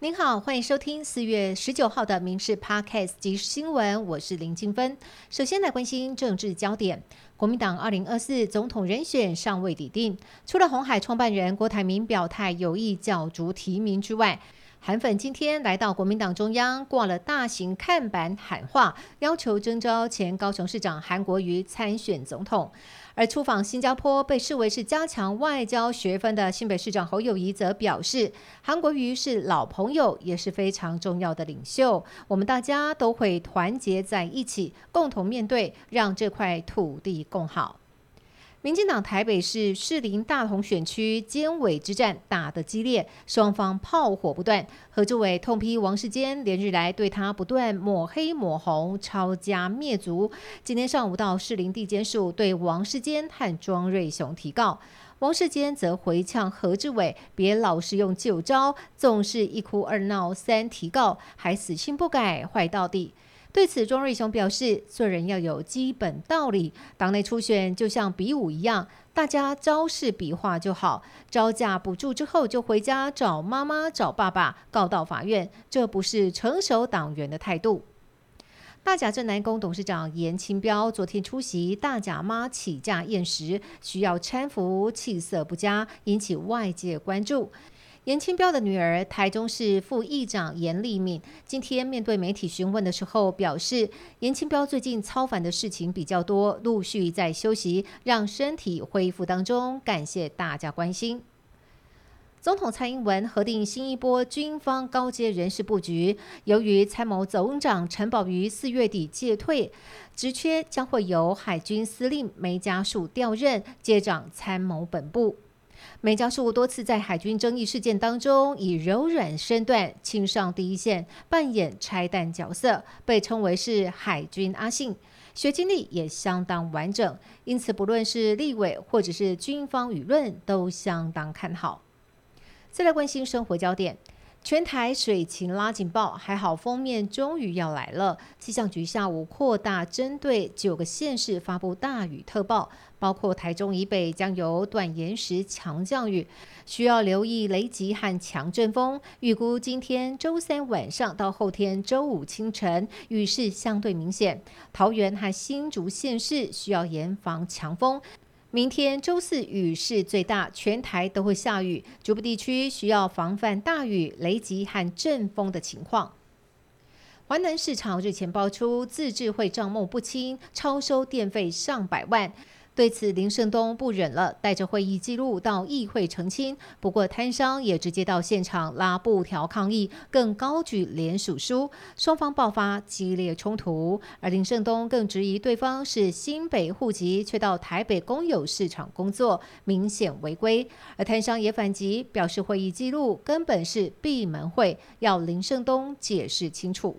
您好，欢迎收听四月十九号的《民事 Podcast 即时新闻》，我是林静芬。首先来关心政治焦点，国民党二零二四总统人选尚未拟定，除了红海创办人郭台铭表态有意角逐提名之外，韩粉今天来到国民党中央挂了大型看板喊话，要求征召前高雄市长韩国瑜参选总统。而出访新加坡被视为是加强外交学分的新北市长侯友谊则表示，韩国瑜是老朋友，也是非常重要的领袖，我们大家都会团结在一起，共同面对，让这块土地更好。民进党台北市士林大同选区监委之战打得激烈，双方炮火不断。何志伟痛批王世坚连日来对他不断抹黑抹红，抄家灭族。今天上午到士林地检署对王世坚和庄瑞雄提告，王世坚则回呛何志伟：“别老是用旧招，总是一哭二闹三提告，还死性不改，坏到底。”对此，庄瑞雄表示：“做人要有基本道理，党内初选就像比武一样，大家招式比划就好。招架不住之后，就回家找妈妈、找爸爸，告到法院，这不是成熟党员的态度。”大甲镇南宫董事长严清标昨天出席大甲妈起驾宴时，需要搀扶，气色不佳，引起外界关注。严清标的女儿台中市副议长严丽敏今天面对媒体询问的时候表示，严清标最近操烦的事情比较多，陆续在休息，让身体恢复当中，感谢大家关心。总统蔡英文核定新一波军方高阶人事布局，由于参谋总长陈宝瑜四月底届退，职缺将会由海军司令梅家树调任接掌参谋本部。梅家树多次在海军争议事件当中以柔软身段亲上第一线，扮演拆弹角色，被称为是海军阿信，学经历也相当完整，因此不论是立委或者是军方舆论都相当看好。再来关心生活焦点。全台水情拉警报，还好封面终于要来了。气象局下午扩大针对九个县市发布大雨特报，包括台中以北将有短延时强降雨，需要留意雷击和强阵风。预估今天周三晚上到后天周五清晨雨势相对明显，桃园和新竹县市需要严防强风。明天周四雨势最大，全台都会下雨，局部地区需要防范大雨、雷击和阵风的情况。华南市场日前爆出自治会账目不清，超收电费上百万。对此，林胜东不忍了，带着会议记录到议会澄清。不过，摊商也直接到现场拉布条抗议，更高举联署书，双方爆发激烈冲突。而林胜东更质疑对方是新北户籍，却到台北公有市场工作，明显违规。而摊商也反击，表示会议记录根本是闭门会，要林胜东解释清楚。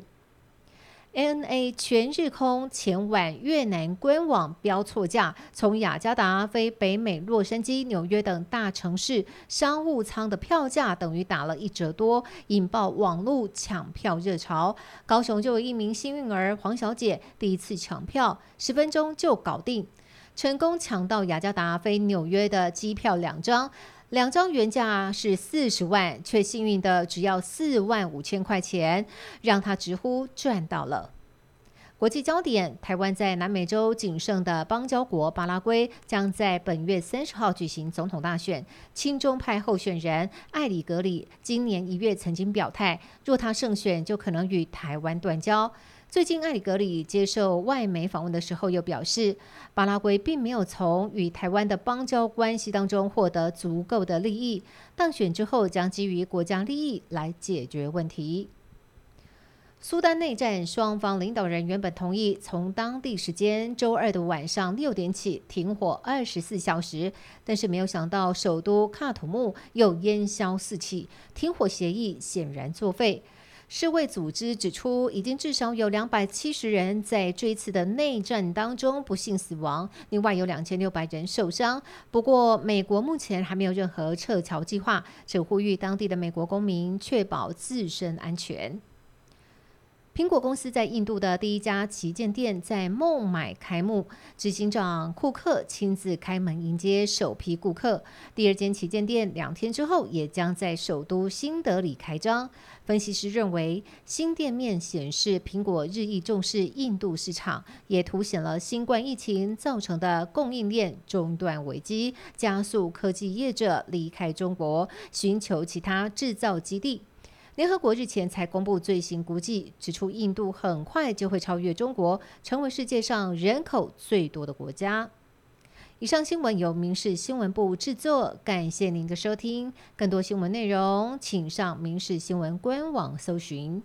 ANA 全日空前往越南官网标错价，从雅加达飞北美洛杉矶、纽约等大城市，商务舱的票价等于打了一折多，引爆网络抢票热潮。高雄就有一名幸运儿黄小姐，第一次抢票，十分钟就搞定，成功抢到雅加达飞纽约的机票两张，两张原价是四十万，却幸运的只要四万五千块钱，让他直呼赚到了。国际焦点：台湾在南美洲仅剩的邦交国巴拉圭，将在本月三十号举行总统大选。亲中派候选人艾里格里今年一月曾经表态，若他胜选，就可能与台湾断交。最近，艾里格里接受外媒访问的时候，又表示，巴拉圭并没有从与台湾的邦交关系当中获得足够的利益。当选之后，将基于国家利益来解决问题。苏丹内战，双方领导人原本同意从当地时间周二的晚上六点起停火二十四小时，但是没有想到首都喀土穆又烟消四起，停火协议显然作废。世卫组织指出，已经至少有两百七十人在这一次的内战当中不幸死亡，另外有两千六百人受伤。不过，美国目前还没有任何撤侨计划，只呼吁当地的美国公民确保自身安全。苹果公司在印度的第一家旗舰店在孟买开幕，执行长库克亲自开门迎接首批顾客。第二间旗舰店两天之后也将在首都新德里开张。分析师认为，新店面显示苹果日益重视印度市场，也凸显了新冠疫情造成的供应链中断危机，加速科技业者离开中国，寻求其他制造基地。联合国日前才公布最新估计，指出印度很快就会超越中国，成为世界上人口最多的国家。以上新闻由民事新闻部制作，感谢您的收听。更多新闻内容，请上民事新闻官网搜寻。